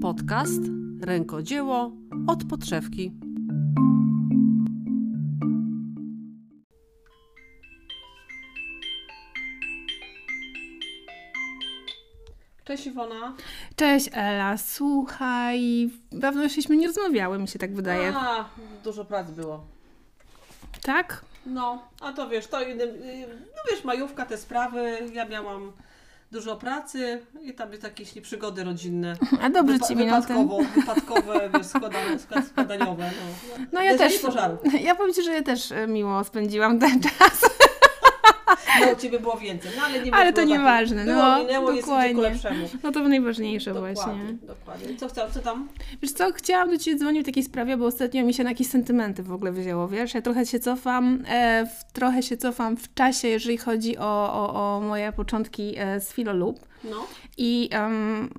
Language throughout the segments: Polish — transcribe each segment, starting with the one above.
Podcast Rękodzieło od podszewki. Cześć Iwona. Cześć Ela, słuchaj, dawno jeszcze nie rozmawiały, mi się tak wydaje. A, dużo prac było. Tak? No, a to wiesz, to innym, y, no wiesz, majówka, te sprawy, ja miałam dużo pracy i tam jest jakieś przygody rodzinne. A dobrze Ci minął ten... Wypadkowe, wiesz, składane, skład- skadaniowe. No, No ja też, ja powiem Ci, że ja też e, miło spędziłam ten czas, No, u Ciebie było więcej, no ale nie ale to nieważne, Było, no, minęło, dokładnie. lepszemu. No to najważniejsze Dokładnie, właśnie. dokładnie. Co chciał, co tam? Wiesz co, chciałam do Ciebie dzwonić w takiej sprawie, bo ostatnio mi się na jakieś sentymenty w ogóle wzięło, wiesz? Ja trochę się cofam, e, w, trochę się cofam w czasie, jeżeli chodzi o, o, o moje początki e, z Filolub. No, I em,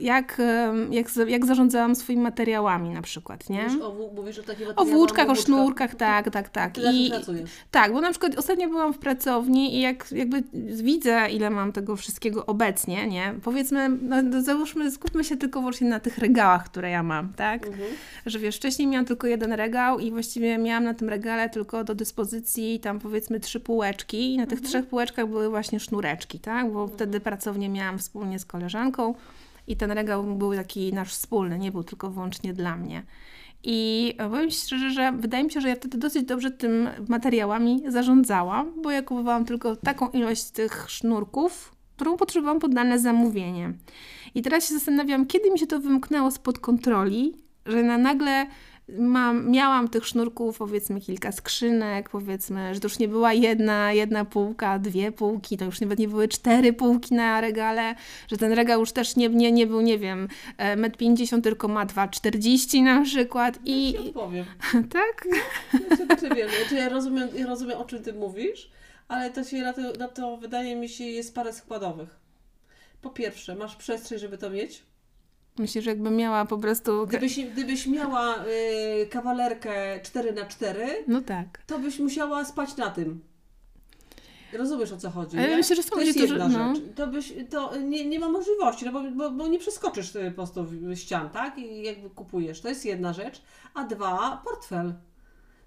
jak, jak, jak zarządzałam swoimi materiałami na przykład, nie? mówisz o, mówisz o takich O włóczkach, o sznurkach, tak, tak, tak. I, pracujesz? tak, bo na przykład ostatnio byłam w pracowni i jak jakby widzę, ile mam tego wszystkiego obecnie, nie? Powiedzmy, no, no załóżmy, skupmy się tylko właśnie na tych regałach, które ja mam, tak? Mhm. Że wiesz, wcześniej miałam tylko jeden regał i właściwie miałam na tym regale tylko do dyspozycji tam powiedzmy trzy półeczki i na tych Mhm. trzech półeczkach były właśnie sznureczki, tak? Bo wtedy pracownię miałam wspólnie z koleżanką i ten regał był taki nasz wspólny, nie był tylko wyłącznie dla mnie. I powiem Ci szczerze, że wydaje mi się, że ja wtedy dosyć dobrze tym materiałami zarządzałam, bo ja kupowałam tylko taką ilość tych sznurków, którą potrzebowałam pod dane zamówienie. I teraz się zastanawiam, kiedy mi się to wymknęło spod kontroli, że na nagle mam, miałam tych sznurków powiedzmy kilka skrzynek, powiedzmy, że to już nie była jedna, jedna półka, dwie półki, to już nawet nie były cztery półki na regale, że ten regał już też nie, nie, nie był, nie wiem, e, 1,50 m, tylko ma 2,40 na przykład I... Ja odpowiem. Tak? Znaczy, znaczy, wiem, znaczy ja, rozumiem, ja rozumiem, o czym Ty mówisz, ale to się na to, na to wydaje mi się jest parę składowych. Po pierwsze, masz przestrzeń, żeby to mieć. Myślę, że jakbym miała po prostu... Gdybyś, gdybyś miała y, kawalerkę 4 na 4 No tak. to byś musiała spać na tym. Rozumiesz o co chodzi? Ale nie? myślę, że są to jest którzy- jedna no. rzecz. To, byś, to nie, nie ma możliwości, no bo, bo, bo nie przeskoczysz y, po prostu ścian, tak? I jakby kupujesz. To jest jedna rzecz. A dwa, portfel.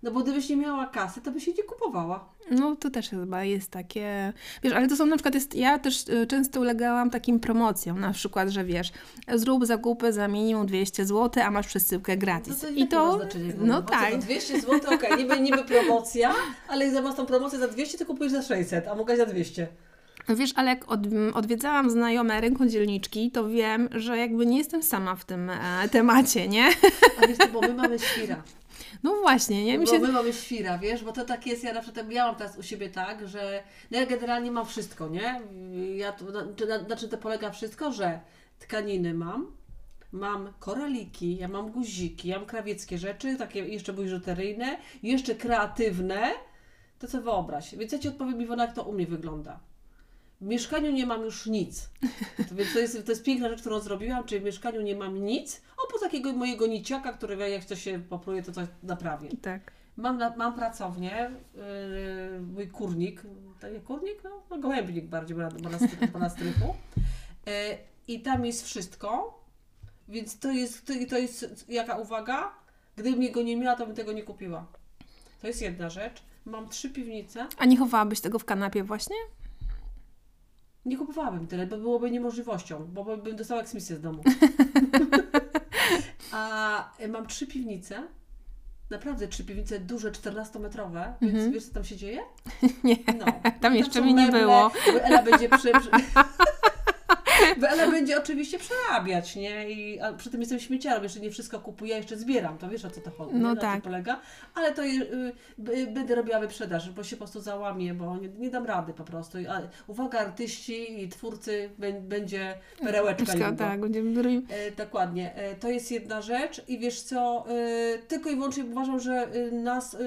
No bo gdybyś nie miała kasy, to byś jej nie kupowała. No to też chyba jest takie, wiesz, ale to są na przykład, jest, ja też y, często ulegałam takim promocjom, na przykład, że wiesz, zrób zakupy za minimum 200 zł, a masz przesyłkę No gratis. to I to, no co, tak, to 200 zł, okej, niby, niby promocja, ale jak zamiast tą promocję za 200, to kupujesz za 600, a mogłaś za 200. No wiesz, ale jak od, odwiedzałam znajome rękodzielniczki, to wiem, że jakby nie jestem sama w tym e, temacie, nie? A wiesz, co, bo my mamy świra. No właśnie, nie? Mi Bo się, my mamy świra, wiesz, bo to tak jest, ja na przykład miałam teraz u siebie tak, że no ja generalnie mam wszystko, nie? Ja to, na, na czym to polega wszystko, że tkaniny mam, mam koraliki, ja mam guziki, ja mam krawieckie rzeczy, takie jeszcze biżuteryjne, jeszcze kreatywne, to co wyobraź. Więc ja Ci odpowiem, Iwona, jak to u mnie wygląda. W mieszkaniu nie mam już nic. To, więc to jest, to jest piękna rzecz, którą zrobiłam, czyli w mieszkaniu nie mam nic, oprócz takiego mojego niciaka, który jak coś się popruje, to coś naprawię. tak. Mam, na, mam pracownię, yy, mój kurnik, taki kurnik, no, no gołębnik bardziej, bo na, bo strychu. Yy, I tam jest wszystko, więc to jest, to, to jest, jaka uwaga, gdybym jego nie miała, to bym tego nie kupiła. To jest jedna rzecz. Mam trzy piwnice, A nie chowałabyś tego w kanapie właśnie? Nie kupowałabym tyle, bo byłoby niemożliwością, bo by- bym dostała eksmisję z domu. A mam trzy piwnice, naprawdę trzy piwnice duże, 14-metrowe, więc Mhm. wiesz co tam się dzieje? Nie, No. tam jeszcze są mi nie meble, było. Ela będzie przy... przy... Ela będzie oczywiście przerabiać, nie? I, a przy tym jestem śmieciarą, jeszcze nie wszystko kupuję, jeszcze zbieram, to wiesz o co to chodzi, No nie? na tak. czym polega. Ale to y, y, będę robiła wyprzedaż, bo się po prostu załamię, bo nie, nie dam rady po prostu. A, uwaga, artyści i twórcy, bę- będzie perełeczka niedługo. tak, będziemy. E, dokładnie. E, to jest jedna rzecz i wiesz co, e, tylko i wyłącznie uważam, że e, nas, e,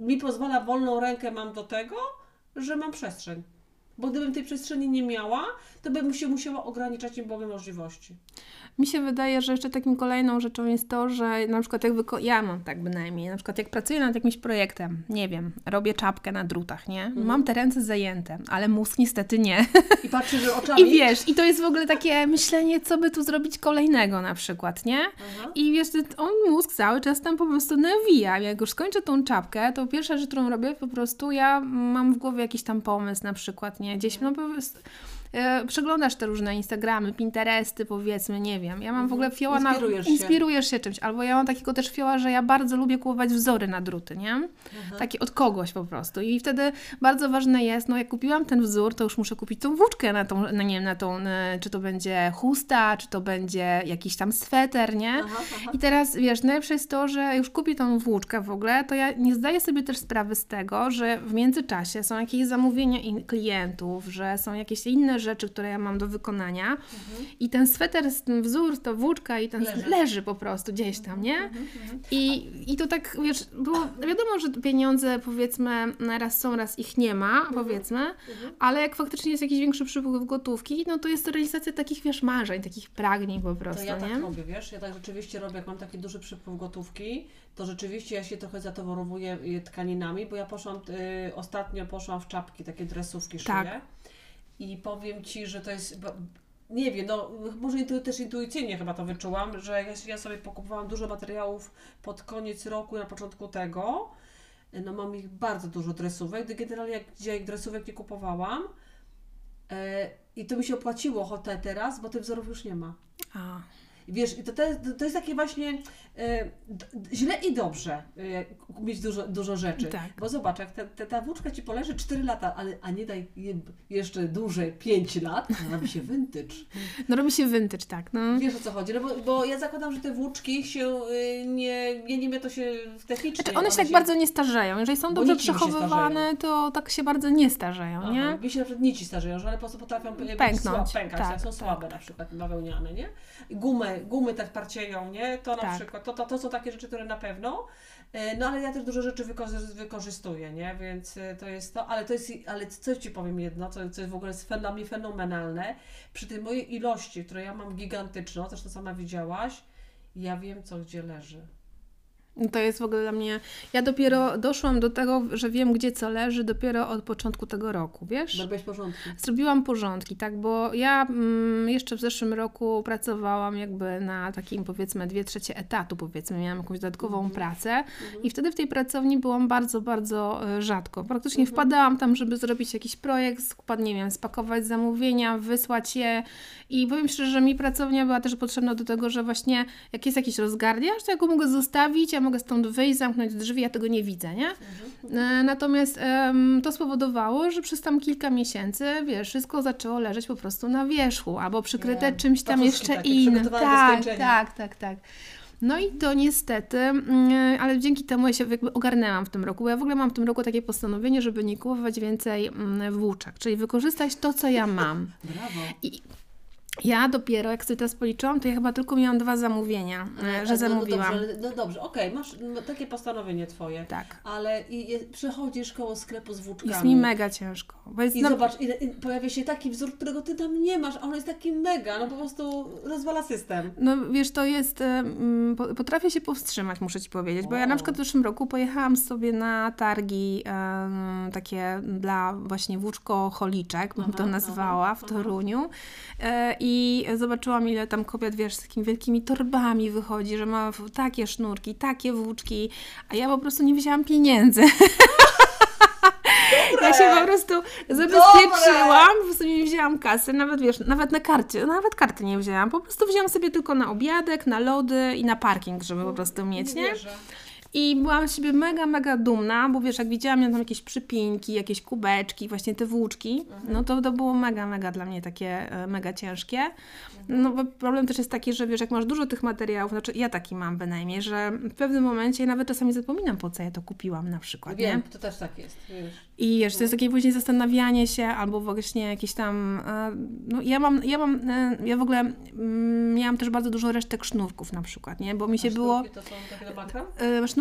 mi pozwala wolną rękę mam do tego, że mam przestrzeń. Bo gdybym tej przestrzeni nie miała, to bym się musiała ograniczać bowiem możliwości. Mi się wydaje, że jeszcze taką kolejną rzeczą jest to, że na przykład jak wyko- ja mam tak bynajmniej, na przykład jak pracuję nad jakimś projektem, nie wiem, robię czapkę na drutach, nie? Mam te ręce zajęte, ale mózg niestety nie. I patrzysz oczami. I wiesz, i to jest w ogóle takie myślenie, co by tu zrobić kolejnego na przykład, nie? Aha. I wiesz, on mózg cały czas tam po prostu nawija. Jak już skończę tą czapkę, to pierwsza rzecz, którą robię, po prostu ja mam w głowie jakiś tam pomysł na przykład, nie? Gdzieś, no po prostu... e, Przeglądasz te różne Instagramy, Pinteresty, powiedzmy, nie wiem. Ja mam w ogóle fioła na... Mhm. Inspirujesz się. Inspirujesz się czymś. Albo ja mam takiego też fioła, że ja bardzo lubię kupować wzory na druty, nie? Takie od kogoś po prostu. I wtedy bardzo ważne jest, no jak kupiłam ten wzór, to już muszę kupić tą włóczkę na tą, no nie wiem, na tą, e, czy to będzie chusta, czy to będzie jakiś tam sweter, nie? Aha, aha. I teraz, wiesz, najlepsze jest to, że już kupię tą włóczkę w ogóle, to ja nie zdaję sobie też sprawy z tego, że w międzyczasie są jakieś zamówienia klientów, że są jakieś inne rzeczy, które ja mam do wykonania i ten sweter, ten wzór, ta włóczka i ten Leży. leży, po prostu gdzieś tam, nie? I, I to tak, wiesz, było, wiadomo, że pieniądze powiedzmy raz są, raz ich nie ma, powiedzmy, ale jak faktycznie jest jakiś większy przypływ gotówki, no to jest to realizacja takich, wiesz, marzeń, takich pragnień po To prostu, ja nie? tak robię, wiesz, ja tak rzeczywiście robię, jak mam taki duży przypływ gotówki, to rzeczywiście ja się trochę zatowarowuję y, tkaninami, bo ja poszłam, y, ostatnio poszłam w czapki, takie dresówki szyję Tak. I powiem Ci, że to jest, nie wiem, no może też intuicyjnie chyba to wyczułam, że ja, sobie pokupowałam dużo materiałów pod koniec roku, na początku tego, no mam ich bardzo dużo dresówek, gdy generalnie jak, gdzie jak dresówek nie kupowałam, e, i to mi się opłaciło hotę teraz, bo tych wzorów już nie ma. A. Wiesz, to, to, jest, to jest takie właśnie e, źle i dobrze e, mieć dużo, dużo rzeczy. Tak. Bo zobacz, jak ta, ta, ta włóczka ci poleży 4 lata, ale, a nie daj je, jeszcze dłużej 5 lat, to robi się vintage. No robi się vintage, tak, no. Wiesz o co chodzi? No bo, bo ja zakładam, że te włóczki się y, nie, nie niemię to się technicznie. Znaczy one się tak bardzo nie starzeją. Jeżeli są dobrze się przechowywane, to tak się bardzo nie starzeją, nie? Aha, mi się na przykład nici starzeją, że one po prostu potrafią Pęknąć, pękać, tak, jak są tak. słabe na przykład bawełniane, nie? I Gumy, tak parcieją, nie? To na Tak. przykład, to, to, to są takie rzeczy, które na pewno, E, no ale ja też dużo rzeczy wykorzy- wykorzystuję, nie? Więc e, to jest to, ale to jest, ale coś Ci powiem jedno, co, co jest w ogóle dla mnie fenomenalne, przy tej mojej ilości, którą ja mam gigantyczną, też to sama widziałaś, ja wiem, co gdzie leży. To jest w ogóle dla mnie. Ja dopiero doszłam do tego, że wiem, gdzie co leży, dopiero od początku tego roku, wiesz? Zrobiłeś porządki. Zrobiłam porządki, tak, bo ja mm, jeszcze w zeszłym roku pracowałam jakby na takim powiedzmy dwie trzecie etatu, powiedzmy, miałam jakąś dodatkową pracę i wtedy w tej pracowni byłam bardzo, bardzo e, rzadko. Praktycznie wpadałam tam, żeby zrobić jakiś projekt, nie wiem, spakować zamówienia, wysłać je i powiem szczerze, że mi pracownia była też potrzebna do tego, że właśnie jak jest jakiś rozgardiaż, to ja go mogę zostawić, ja mogę stąd wyjść, zamknąć drzwi, ja tego nie widzę, nie? E, Natomiast em, to spowodowało, że przez tam kilka miesięcy, wiesz, wszystko zaczęło leżeć po prostu na wierzchu, albo przykryte Wiem. czymś tam jeszcze innym. Tak, tak, tak, tak. No i to niestety, mm, ale dzięki temu ja się jakby ogarnęłam w tym roku, bo ja w ogóle mam w tym roku takie postanowienie, żeby nie kupować więcej mm, włóczek, czyli wykorzystać to, co ja mam. Brawo. I ja dopiero, jak sobie teraz policzyłam, to ja chyba tylko miałam dwa zamówienia, e, że no, zamówiłam. No dobrze, no dobrze okej, masz no, takie postanowienie Twoje. Tak. Ale i, i przechodzisz koło sklepu z włóczkami. Jest mi mega ciężko. Bo jest I na- zobacz, ile, i pojawia się taki wzór, którego Ty tam nie masz, a on jest taki mega, no po prostu rozwala system. No wiesz, to jest, e, mm, po- potrafię się powstrzymać, muszę Ci powiedzieć, bo ja na przykład w zeszłym roku pojechałam sobie na targi takie dla właśnie włóczkoholiczek, bym Aha, to nazwała, aha, w. Toruniu e, i zobaczyłam ile tam kobiet, wiesz, z takimi wielkimi torbami wychodzi, że ma takie sznurki, takie włóczki, a ja po prostu nie wzięłam pieniędzy. Ja się po prostu zabezpieczyłam, po prostu nie wzięłam kasy, nawet wiesz, nawet na karcie, nawet karty nie wzięłam, po prostu wzięłam sobie tylko na obiadek, na lody i na parking, żeby po prostu mieć, nie? wierzę. I byłam z siebie mega, mega dumna, bo wiesz, jak widziałam miałam tam jakieś przypinki, jakieś kubeczki, właśnie te włóczki, no to to było mega, mega dla mnie takie e, mega ciężkie. No bo problem też jest taki, że wiesz, jak masz dużo tych materiałów, znaczy ja taki mam bynajmniej, że w pewnym momencie nawet czasami zapominam, po co ja to kupiłam na przykład, nie? Wiem, to też tak jest, wiesz. I wiesz, to jest takie później zastanawianie się, albo właśnie jakieś tam. e, No ja mam, ja mam, e, ja w ogóle mm, miałam też bardzo dużo resztek sznurków na przykład, nie? Bo mi się było. To są takie do makram?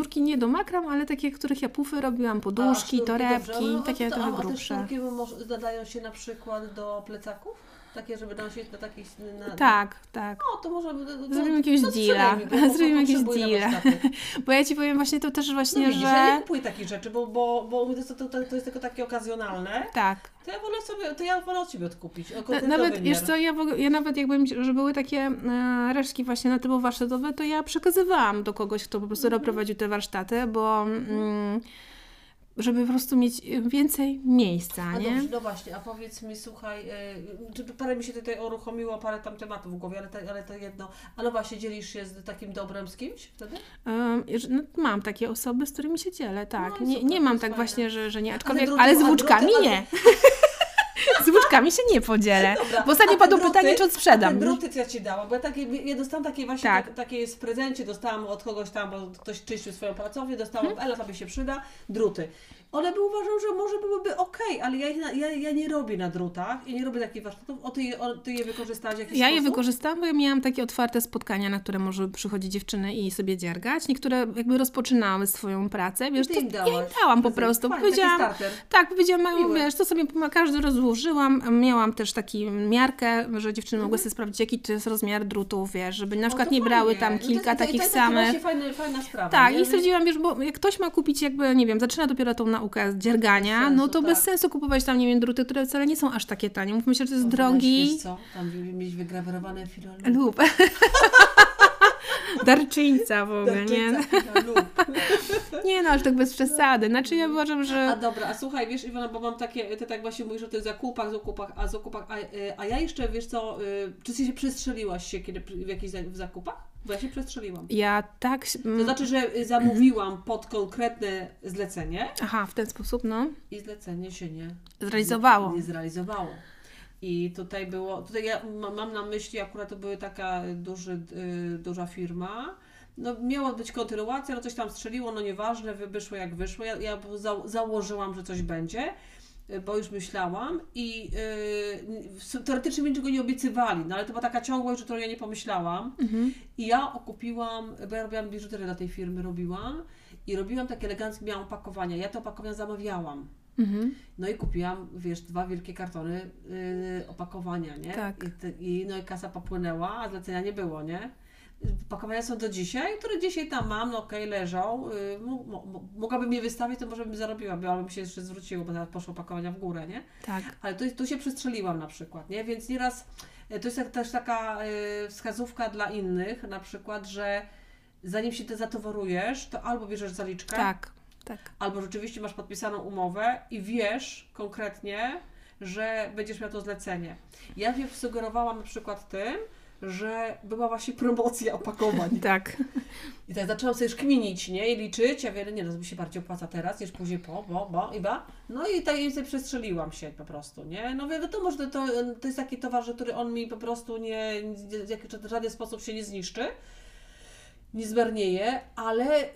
Sznurki nie do makram, ale takie, których ja pufy robiłam, poduszki, torebki, dobrze. Takie trochę a, a te grubsze. sznurki może, nadają się na przykład do plecaków? Takie, żeby nosić na takich... Na, Tak, tak. No, to może... To, Zrobimy jakiegoś to deala. Zrobimy na deala. Bo ja ci powiem właśnie to też No właśnie, widzisz, ja nie że. kupuję takich rzeczy, bo, bo, bo to, to, to, jest tylko takie okazjonalne. Tak. To ja wolę sobie, to ja wolę od Ciebie odkupić. Na- Nawet, wiesz co, ja, ogóle, ja nawet jakbym, że były takie e, resztki właśnie na typu warsztatowe, to ja przekazywałam do kogoś, kto po prostu Mhm. prowadził te warsztaty, bo mm, żeby po prostu mieć więcej miejsca, A nie? dobrze, no właśnie, a powiedz mi, słuchaj, y, czy parę mi się tutaj uruchomiło, parę tam tematów w głowie, ale, te, ale to jedno. A no właśnie, dzielisz się z takim dobrem z kimś wtedy? No, mam takie osoby, z którymi się dzielę, tak. No nie, super, nie mam tak fajne. właśnie, że, że nie, aczkolwiek, druty- ale z włóczkami a- nie. Z włóczkami się nie podzielę. Dobra, Bo ostatnio padło druty- pytanie, czy te druty, co ja Ci dałam, bo ja, takie, ja dostałam takie właśnie, Tak. tak. takie w prezencie, dostałam od kogoś tam, bo ktoś czyścił swoją pracownię, dostałam, Mhm. Ela, tobie się przyda, druty. One by uważał, że może byłyby ok, ale ja, ja, ja nie robię na drutach i nie robię takich warsztatów. O, ty, je- o, ty je wykorzystałaś jakiś Ja je sposób? wykorzystałam, bo ja miałam takie otwarte spotkania, na które może przychodzić dziewczyny i sobie dziergać. Niektóre jakby rozpoczynały swoją pracę, wiesz, to im ja im dałam po prostu. Fajnie, taki Powiedziałam, tak, powiedziałam, mają, wiesz, to sobie każdy Miałam też taki miarkę, że dziewczyny mogły Mhm. sobie sprawdzić, jaki to jest rozmiar drutów, wiesz, żeby na przykład to nie brały tam No to- kilka to- to- takich to jest samych. właśnie fajna, fajna sprawa. Tak, nie? i stwierdziłam, wiesz, bo jak ktoś ma kupić jakby, nie wiem, zaczyna dopiero tą naukę dziergania, Bez no sensu, to bez tak. sensu kupować tam, nie wiem, druty, które wcale nie są aż takie tanie. Mówmy się, że to jest drogi Wiesz co, tam mieć wygrawerowane filon. lub darczyńca w ogóle, nie? Nie no, aż tak bez przesady. Znaczy ja uważam, A że... dobra, a słuchaj, wiesz Iwona, bo mam takie, ty tak właśnie mówisz o tych zakupach, zakupach, a zakupach, a, y, a ja jeszcze, wiesz co, y, czy ty się przestrzeliłaś się kiedy w jakichś w zakupach? Bo ja się przestrzeliłam. Ja tak... To mm, znaczy, że y, zamówiłam pod konkretne zlecenie Aha, w ten sposób, no. i zlecenie się nie Zrealizowało. Nie zrealizowało. I tutaj było, tutaj ja ma- mam na myśli, akurat to była taka duży, y, duża firma. No, miała być kontynuacja, no coś tam strzeliło, no nieważne, wy- wyszło jak wyszło. Ja, ja za, założyłam, że coś będzie, y, bo już myślałam i y, w- teoretycznie mi niczego nie obiecywali, no ale to była taka ciągłość, że to ja nie pomyślałam. Mhm. I ja okupiłam, bo ja robiłam biżuterię dla tej firmy, robiłam i robiłam takie eleganckie, miałam opakowania. Ja te opakowania zamawiałam. Mhm. No i kupiłam, wiesz, dwa wielkie kartony yy, opakowania, nie? Tak. I, te, I no i kasa popłynęła, a zlecenia nie było, nie? Opakowania są do dzisiaj, które dzisiaj tam mam, no okej, leżą. Yy, mo, mo, mogłabym je wystawić, to może bym zarobiła, bo bym się jeszcze zwróciło, bo teraz poszły opakowania w górę, nie? Tak. Ale tu, tu się przestrzeliłam na przykład, nie? Więc nieraz e, to jest też taka e, wskazówka dla innych, na przykład, że zanim się ty zatowarujesz, to albo bierzesz zaliczkę, Tak. Tak. albo rzeczywiście masz podpisaną umowę i wiesz konkretnie, że będziesz miał to zlecenie. Ja się sugerowałam na przykład tym, że była właśnie promocja opakowań. Tak. I tak zaczęłam sobie już kminić, nie? I liczyć. Ja wiem, nie no, mi się bardziej opłaca teraz niż później po, bo, bo, i ba. No i tak sobie przestrzeliłam się po prostu, nie? No wiadomo, że to, to jest taki towar, który on mi po prostu nie, w żaden sposób się nie zniszczy. Nie zmarnieje, ale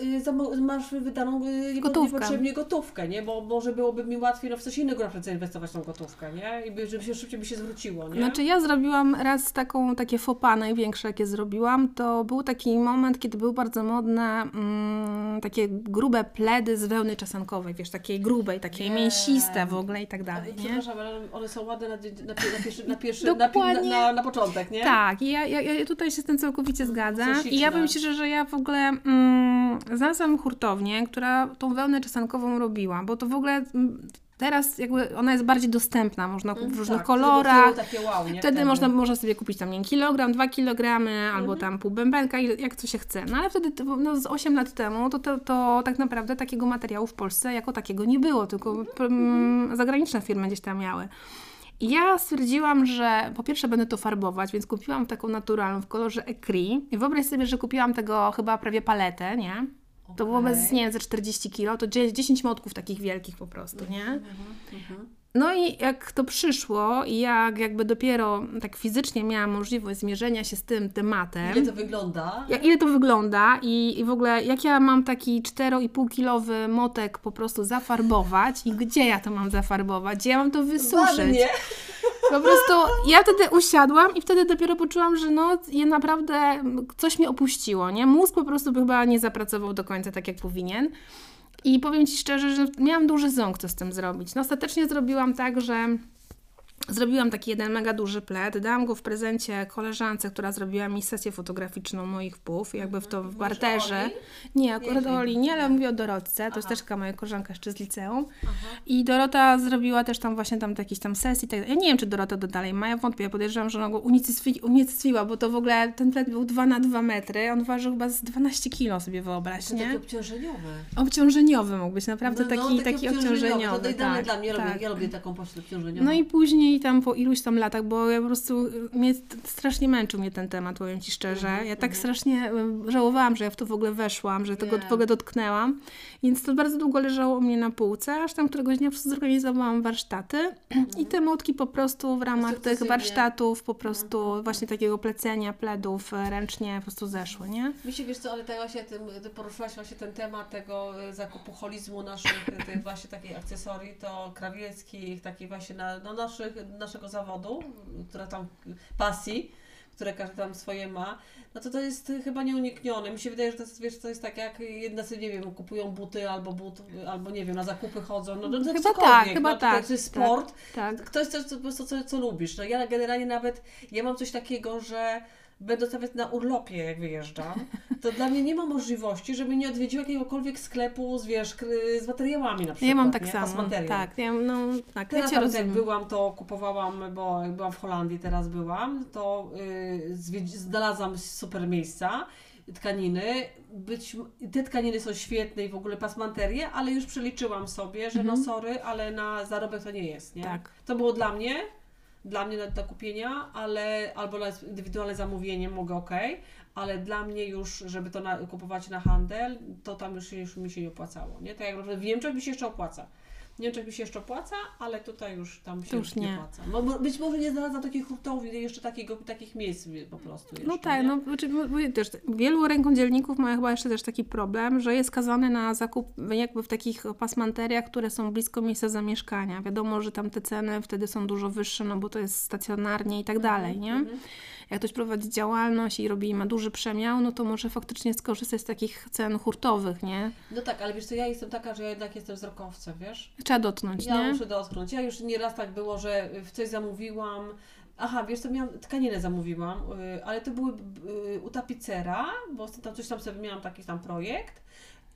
y, masz wydaną y, Gotówkę. niepotrzebnie gotówkę, nie? Bo może byłoby mi łatwiej no, w coś innego na przykład zainwestować tą gotówkę, nie? I by, żeby się szybciej by się zwróciło, nie? Znaczy ja zrobiłam raz taką, takie fopa największe, jakie zrobiłam, to był taki moment, kiedy były bardzo modne mm, takie grube pledy z wełny czasankowej, wiesz, takiej grubej, takiej Wiem. mięsiste w ogóle i tak dalej, nie? Przepraszam, ale one są ładne na, na, na pierwszy, na, pierwszy na, na, na, początek, nie? Tak, i ja, ja, ja tutaj się z tym całkowicie zgadzam. I ja powiem śliczne. Ci, że, że ja w ogóle mm, znalazłam hurtownię, która tą wełnę czasankową robiła, bo to w ogóle mm, teraz jakby ona jest bardziej dostępna, można kupić w różnych tak, kolorach. Wtedy, takie wow, nie? Wtedy można, można sobie kupić tam nie kilogram, dwa kilogramy, albo tam pół bębenka, jak co się chce. No ale wtedy, no, z 8 lat temu, to, to, to tak naprawdę takiego materiału w Polsce jako takiego nie było, tylko mm, zagraniczne firmy gdzieś tam miały. I ja stwierdziłam, że po pierwsze będę to farbować, więc kupiłam taką naturalną w kolorze ecri. I wyobraź sobie, że kupiłam tego chyba prawie paletę, nie? To było bez, nie wiem, ze 40 kilo, to dzie- 10 motków takich wielkich po prostu, nie? No i jak to przyszło i jak jakby dopiero tak fizycznie miałam możliwość zmierzenia się z tym tematem, Ile to wygląda? jak, ile to wygląda i, i w ogóle jak ja mam taki 4,5 kilowy motek po prostu zafarbować i gdzie ja to mam zafarbować, gdzie ja mam to wysuszyć. Ładnie. Po prostu ja wtedy usiadłam i wtedy dopiero poczułam, że no je naprawdę coś mnie opuściło, nie? Mózg po prostu chyba nie zapracował do końca tak, jak powinien. I powiem Ci szczerze, że miałam duży ząg, co z tym zrobić. No ostatecznie zrobiłam tak, że Zrobiłam taki jeden mega duży pled, dałam go w prezencie koleżance, która zrobiła mi sesję fotograficzną moich pów, jakby w to w barterze. Oli? Nie, akurat o Oli nie, ale mówię o Dorotce, to jest Aha. też taka moja koleżanka jeszcze z liceum. Aha. I Dorota zrobiła też tam właśnie tam jakieś tam sesji. Tak. Ja nie wiem, czy Dorota to dalej ma, ja wątpię, ja podejrzewam, że ona go unicestwi- unicestwiła, bo to w ogóle ten pled był 2 na 2 metry, on ważył chyba z 12 kilo sobie wyobraź, To taki nie? obciążeniowy. Obciążeniowy mógł być, naprawdę No, no, taki, taki obciążeniowy. To idealne tak, dla mnie, tak. ja lubię taką pościel obciążeniową. No i później tam po iluś tam latach, bo ja po prostu mnie strasznie męczył mnie ten temat, powiem Ci szczerze. Mhm, Ja tak mhm. strasznie y, żałowałam, że ja w to w ogóle weszłam, że tego Wiem. w ogóle dotknęłam. Więc to bardzo długo leżało u mnie na półce, aż tam któregoś dnia po prostu zorganizowałam warsztaty i te motki po prostu w ramach tych warsztatów po prostu właśnie takiego plecenia, pledów e, ręcznie po prostu zeszły, nie? Mi się wiesz co, ale tak właśnie tym, ty poruszyłaś właśnie ten temat tego e, zakupu holizmu naszych, e, tych właśnie takich akcesorii, to krawieckich, takich właśnie na, no naszych, naszego zawodu, która tam pasji, które każdy tam swoje ma, no to to jest chyba nieuniknione. Mi się wydaje, że to jest, wiesz, to jest tak jak jednacy, nie wiem, kupują buty albo but, albo nie wiem, na zakupy chodzą, no, no to Chyba tak, chyba no, tak, To jest tak. sport, Tak. Ktoś coś, co, prostu co, co lubisz. No ja generalnie nawet, ja mam coś takiego, że będąc nawet na urlopie, jak wyjeżdżam, to dla mnie nie ma możliwości, żebym nie odwiedziła jakiegokolwiek sklepu z, wiesz, z materiałami na przykład. Ja mam tak nie? samo. Tak, ja, no tak, ja Teraz nawet jak byłam, to kupowałam, bo jak byłam w Holandii, teraz byłam, to yy, znalazłam super miejsca, tkaniny. Być, te tkaniny są świetne i w ogóle pasmanterie, ale już przeliczyłam sobie, że Mhm. no sorry, ale na zarobek to nie jest, nie? Tak. To było dla mnie, dla mnie do, do kupienia, ale albo na indywidualne zamówienie mogę ok, ale dla mnie już, żeby to na, kupować na handel, to tam już, już mi się nie opłacało, nie? Tak jak na w Niemczech mi się jeszcze opłaca. W Niemczech mi się jeszcze opłaca, ale tutaj już tam się już nie. nie. opłaca. Bo być może nie znalazłam takich hurtowni, jeszcze takiego, takich miejsc po prostu jeszcze, No tak, nie? no znaczy, też wielu rękodzielników ma chyba jeszcze też taki problem, że jest skazany na zakup jakby w takich pasmanteriach, które są blisko miejsca zamieszkania. Wiadomo, że tam te ceny wtedy są dużo wyższe, no bo to jest stacjonarnie i tak dalej, nie? Mhm. Jak ktoś prowadzi działalność i robi, ma duży przemiał, no to może faktycznie skorzystać z takich cen hurtowych, nie? No tak, ale wiesz co, ja jestem taka, że ja jednak jestem wzrokowcem, wiesz? Trzeba dotknąć, Ja nie? muszę dotknąć. Ja już nieraz tak było, że w coś zamówiłam. Aha, wiesz co, miałam, tkaninę zamówiłam, y, ale to były y, u tapicera, bo tam coś tam sobie miałam taki tam projekt.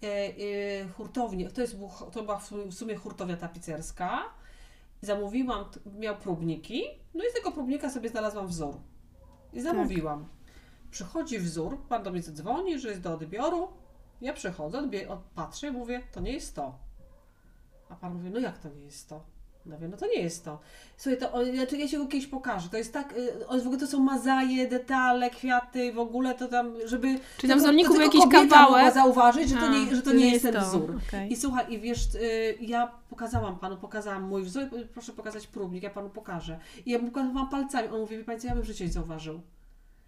Y, y, Hurtownie, to, jest, to była w sumie- hurtownia tapicerska. Zamówiłam, miał próbniki, no i z tego próbnika sobie znalazłam wzór. I zamówiłam. Przychodzi wzór, pan do mnie dzwoni, że jest do odbioru. Ja przychodzę, odbie- od- patrzę i mówię, to nie jest to. A pan mówi, no jak to nie jest to? No wiem, no to nie jest to. Słuchaj, to o, ja, ja się go kiedyś pokażę. To jest tak, y, o, w ogóle to są mazaje, detale, kwiaty, w ogóle to tam, żeby... Czyli tam w był jakiś kawałek. zauważyć, że to nie, że to nie jest ten to. wzór. Okej. I słuchaj, i wiesz, y, ja pokazałam panu, pokazałam mój wzór, y, proszę pokazać próbnik, ja panu pokażę. I ja mu pokazałam palcami, on mówi, wie pani co, ja bym w życiu nie zauważył.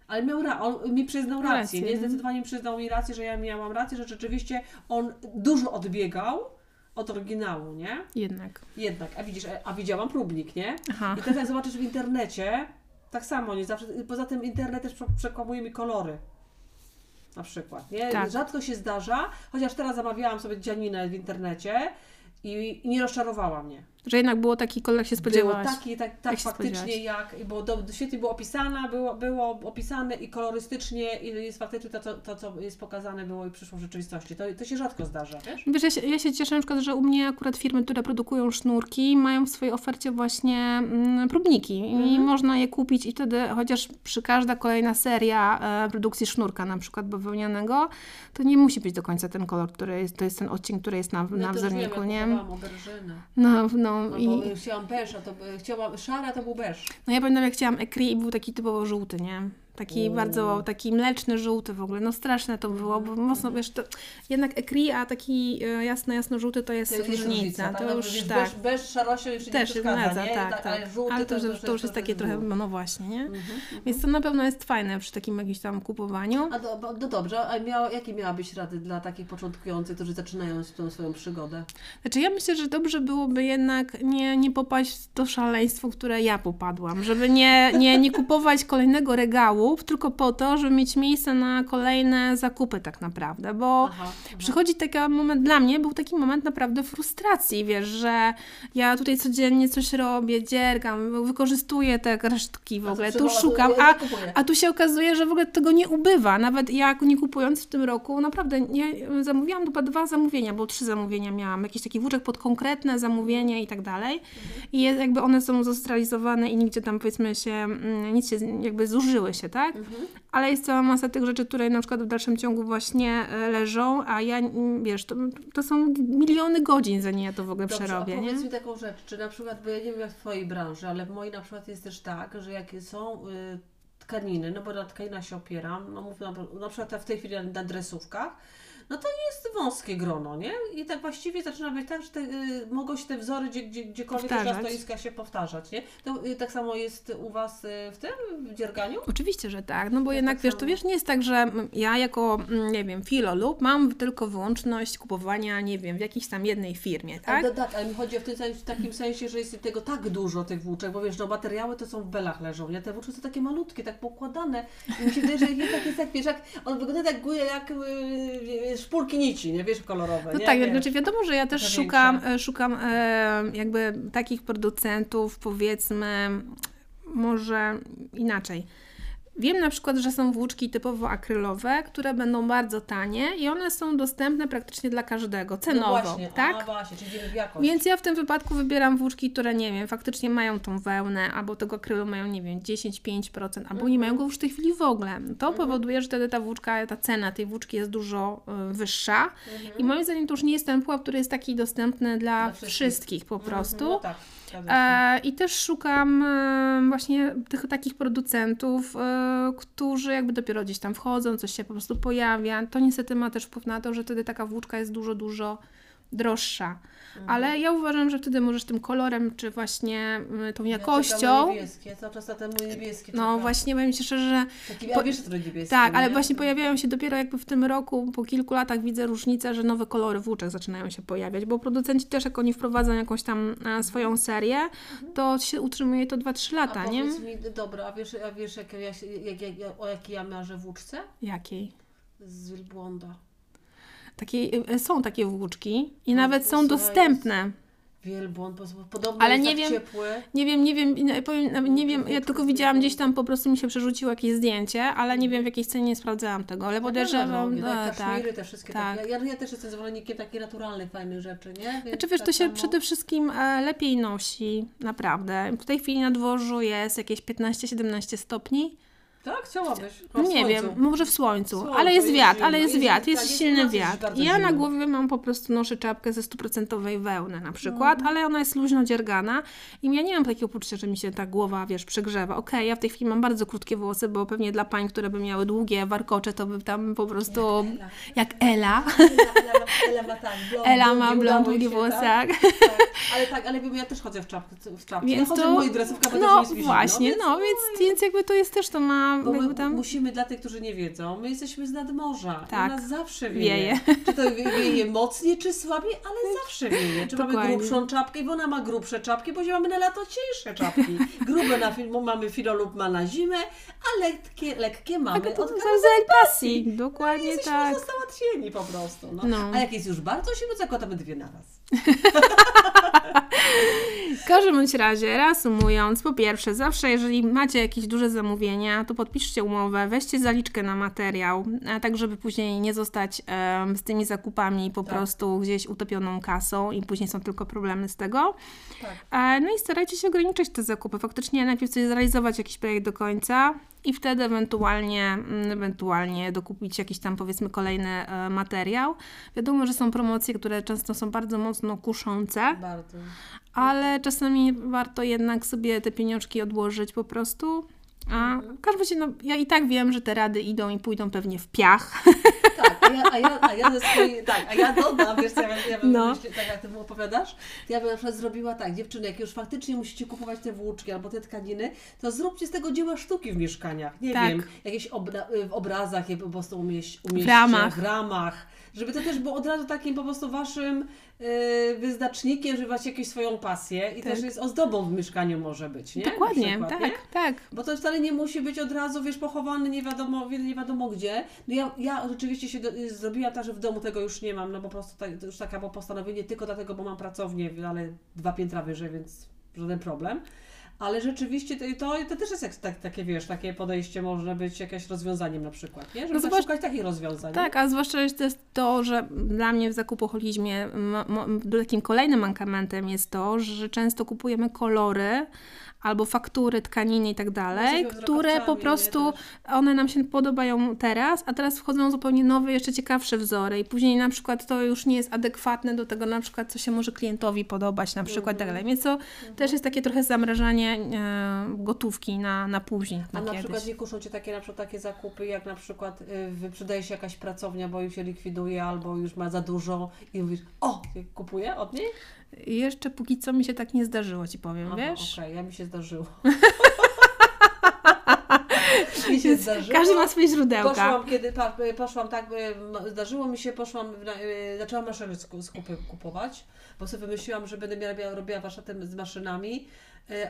Ale miał ra- on mi przyznał rację, rację, nie? nie? Zdecydowanie przyznał mi rację, że ja miałam rację, że rzeczywiście on dużo odbiegał od oryginału, nie? Jednak. Jednak, a widzisz, a widziałam próbnik, nie? Aha. I teraz jak zobaczysz w internecie, tak samo, nie zawsze, poza tym internet też prze- przekłamuje mi kolory. Na przykład, nie? Tak. Rzadko się zdarza, chociaż teraz zamawiałam sobie dzianinę w internecie i, i nie rozczarowała mnie. Że jednak było taki kolor, jak się Było spodziewałaś. taki, tak, tak Jak faktycznie jak, bo do, świetnie było opisane, było, było opisane i kolorystycznie i jest faktycznie to, to, to, co jest pokazane było i przyszło w rzeczywistości. To, to się rzadko zdarza, wiesz? Wiesz, ja się, ja się cieszę na przykład, że u mnie akurat firmy, które produkują sznurki, mają w swojej ofercie właśnie mm, próbniki i Mhm. można je kupić i wtedy, chociaż przy każda kolejna seria e, produkcji sznurka na przykład bawełnianego, to nie musi być do końca ten kolor, który jest, to jest ten odcień, który jest na, na to już wzorniku, nie? oberżynę. No, no, No, i, chciałam beża, to by- chciałam szara, to był beż. no ja pamiętam jak chciałam ekri i był taki typowo żółty, nie? Taki Uuu. bardzo, taki mleczny, żółty w ogóle. No straszne to było, bo mocno, wiesz, to jednak ekri, a taki e, jasno, jasno-żółty to jest To jest różnica. tak? To No, już tak. Bez, bez szarości już nie Też przeszkadza, zgadza, nie? tak, tak. Ale żółty Ale to, to, już- to już jest takie trochę, no właśnie, nie? Mhm, mhm. Więc to na pewno jest fajne przy takim jakimś tam kupowaniu. A do, no dobrze, a miała, jakie miałabyś rady dla takich początkujących, którzy zaczynają tą swoją przygodę? Znaczy ja myślę, że dobrze byłoby jednak nie, nie popaść w to szaleństwo, które ja popadłam, żeby nie, nie, nie kupować kolejnego regału, tylko po to, żeby mieć miejsce na kolejne zakupy tak naprawdę, bo Aha, aha. przychodzi taki moment, dla mnie był taki moment naprawdę frustracji, wiesz, że ja tutaj codziennie coś robię, dziergam, wykorzystuję te resztki w ogóle, tu szukam, a, a tu się okazuje, że w ogóle tego nie ubywa. Nawet ja nie kupując w tym roku, naprawdę nie, zamówiłam chyba dwa zamówienia, bo trzy zamówienia miałam. Jakiś taki włóczek pod konkretne zamówienie i tak dalej. I jest, jakby one są zostralizowane i nigdzie tam powiedzmy się, mm, nic się jakby zużyły się, tak? Mhm. Ale jest cała masa tych rzeczy, które na przykład w dalszym ciągu właśnie e, leżą, a ja, wiesz, to, to są miliony godzin, zanim ja to w ogóle Dobrze, przerobię, a nie? powiedz mi taką rzecz, czy na przykład, bo ja nie wiem jak w Twojej branży, ale w mojej na przykład jest też tak, że jakie są y, tkaniny, no bo na tkanina się opieram, no mówię na, na przykład w tej chwili na, na dresówkach, no to jest wąskie grono, nie? I tak właściwie zaczyna być tak, że te, y, mogą się te wzory gdzie, gdzie, gdziekolwiek Powtarzać. stoiskach się powtarzać, nie? To y, tak samo jest u Was y, w tym, w dzierganiu? Oczywiście, że tak, no bo Ja jednak tak wiesz, samo. to wiesz, nie jest tak, że ja jako, mm, nie wiem, filolub mam tylko wyłączność kupowania, nie wiem, w jakiejś tam jednej firmie, tak? Ale, tak, ale mi chodzi w, tym, w takim sensie, że jest tego tak dużo, tych włóczek, bo wiesz, no materiały to są w belach leżą, nie? Te włóczki są takie malutkie, tak pokładane i mi się wydaje, że jednak jest tak, wiesz, jak, on wygląda tak jak, jak yy, szpulki nici, nie? Wiesz, kolorowe, No nie? tak, Wiesz. znaczy wiadomo, że ja też szukam, e, szukam e, jakby takich producentów, powiedzmy, może inaczej. Wiem na przykład, że są włóczki typowo akrylowe, które będą bardzo tanie i one są dostępne praktycznie dla każdego, no cenowo, właśnie, tak? A właśnie, czyli jakość. Więc ja w tym wypadku wybieram włóczki, które nie wiem, faktycznie mają tą wełnę, albo tego akrylu mają, nie wiem, 10-5%, albo nie mają go już w tej chwili w ogóle. To powoduje, że wtedy ta włóczka, ta cena tej włóczki jest dużo y, wyższa. I moim zdaniem to już nie jest ten pułap, który jest taki dostępny dla, Dla wszystkich. wszystkich. po prostu. No tak. E, I też szukam e, właśnie tych takich producentów, e, którzy jakby dopiero gdzieś tam wchodzą, coś się po prostu pojawia. To niestety ma też wpływ na to, że wtedy taka włóczka jest dużo, dużo droższa. Mhm. Ale ja uważam, że wtedy możesz tym kolorem, czy właśnie mm, tą Ja jakością. na niebieskie, cały czas na ten mój niebieski No czekam. właśnie, powiem Ci szczerze, że Taki, po- a wiesz, co to niebieski, tak, ale nie? właśnie pojawiają się dopiero jakby w tym roku, po kilku latach widzę różnicę, że nowe kolory włóczek zaczynają się pojawiać, bo producenci też jak oni wprowadzą jakąś tam e, swoją serię, to się utrzymuje to 2-3 lata, a nie? mi, dobra, a wiesz, a wiesz jak, ja, jak, jak, jak, o jakiej ja marzę włóczce? Jakiej? Z wielbłąda. Takie, e, są takie włóczki i No, nawet są dostępne. Wielbłąd, bo podobno Ale jest nie tak wiem- ciepły. Nie wiem, nie wiem, nie, powiem, nie wiem, ja tylko widziałam gdzieś tam, po prostu mi się przerzuciło jakieś zdjęcie, ale nie wiem w jakiej scenie nie sprawdzałam tego, ale podejrzewam, tak, e, tak. kaszmiry, te wszystkie tak. takie. Ja, ja też jestem zwolennikiem takich naturalnych, fajnych rzeczy, nie? Więc Znaczy wiesz, tak to się samo- przede wszystkim e, lepiej nosi, naprawdę. W tej chwili na dworzu jest jakieś 15-17 stopni. Tak, chciałabyś. No nie wiem, może w słońcu, ale jest jest wiatr, zimno, ale jest jest- wiatr, tak, jest jest u silny jest wiatr. I ja na głowie mam po prostu, noszę czapkę ze stuprocentowej wełny na przykład, ale ona jest luźno dziergana i ja nie mam takiego poczucia, że mi się ta głowa, wiesz, przegrzewa. Okej, ja w tej chwili mam bardzo krótkie włosy, bo pewnie dla pań, które by miały długie warkocze, to by tam po prostu, Ela. jak Ela. Ela, Ela, ma tak, blond, Ela ma długi, blond, włosy, tak? tak. tak. Ale tak, ale ja też chodzę w czapce. W czapce. Więc ja chodzę to, w mojej dresówkach, bo no też jest mi właśnie, no więc, więc jakby to jest też, to ma Bo jakby my tam... musimy, dla tych, którzy nie wiedzą, my jesteśmy z nadmorza. Tak. I nas zawsze wieje. Wieje. Czy to wieje mocniej, czy słabiej, ale zawsze wieje. Czy mamy Dokładnie. grubszą czapkę, bo ona ma grubsze czapki, bo mamy na lato cieńsze czapki. Grube na film, mamy filo lub ma na zimę, a lekkie, lekkie mamy Tak, to od rodzaj pasji. Dokładnie Jesteśmy tak. załatwieni po prostu. No. No. A jak jest już bardzo zimno, zakładamy dwie na raz. W każdym bądź razie, reasumując, po pierwsze, zawsze jeżeli macie jakieś duże zamówienia, to podpiszcie umowę, weźcie zaliczkę na materiał, a tak żeby później nie zostać z tymi zakupami po Tak. prostu gdzieś utopioną kasą i później są tylko problemy z tego. Tak. E, No i starajcie się ograniczyć te zakupy. Faktycznie najpierw sobie zrealizować jakiś projekt do końca i wtedy ewentualnie, mm, ewentualnie dokupić jakiś tam powiedzmy kolejny e, materiał. Wiadomo, że są promocje, które często są bardzo mocno kuszące, Bardzo. ale czasami warto jednak sobie te pieniążki odłożyć po prostu A w każdym razie, no, ja i tak wiem, że te rady idą i pójdą pewnie w piach. Tak, a ja, a ja, a ja ze swojej, tak, a ja dodam, wiesz co, ja, ja bym, No. myślę, tak jak Ty mu opowiadasz, ja bym na przykład zrobiła tak, dziewczyny, jak już faktycznie musicie kupować te włóczki albo te tkaniny, to zróbcie z tego dzieła sztuki w mieszkaniach, nie Tak. wiem, jakieś obra w obrazach je po prostu umieść, umieśćcie, ramach. w ramach, żeby to też było od razu takim po prostu Waszym y, wyznacznikiem, że macie jakąś swoją pasję i Tak. też jest ozdobą w mieszkaniu może być, nie? Dokładnie, przykład, tak, nie? tak. Bo to wcale nie musi być od razu, wiesz, pochowany nie wiadomo, nie wiadomo gdzie. No ja, ja rzeczywiście się do, zrobiłam tak, że w domu tego już nie mam, no bo po prostu tak, to już taka było postanowienie tylko dlatego, bo mam pracownię, ale dwa piętra wyżej, więc żaden problem. Ale rzeczywiście to, to, też jest tak, takie, wiesz, takie podejście może być jakieś rozwiązaniem na przykład, nie? Żeby No zobacz- szukać takich rozwiązań. Tak, a zwłaszcza jest to, że dla mnie w zakupoholizmie takim kolejnym mankamentem jest to, że często kupujemy kolory albo faktury, tkaniny i tak dalej, które po prostu one nam się podobają teraz, a teraz wchodzą zupełnie nowe, jeszcze ciekawsze wzory i później na przykład to już nie jest adekwatne do tego na przykład, co się może klientowi podobać na przykład i tak dalej. Więc to też jest takie trochę zamrażanie e, gotówki na, na później. A na kiedyś. przykład nie kuszą Cię takie, na przykład takie zakupy, jak na przykład y, się jakaś pracownia, bo już się likwiduje albo już ma za dużo i mówisz, o, kupuję od niej? Jeszcze póki co mi się tak nie zdarzyło, ci powiem, Aha, wiesz? Okej, ja mi się zdarzyło. mi się zdarzyło. Każdy ma swoje źródełka. Poszłam, kiedy pa, poszłam tak, y, m- zdarzyło mi się, poszłam, y, zaczęłam maszyny kupować, bo sobie wymyśliłam, że będę miała, robiła warsztatem z maszynami,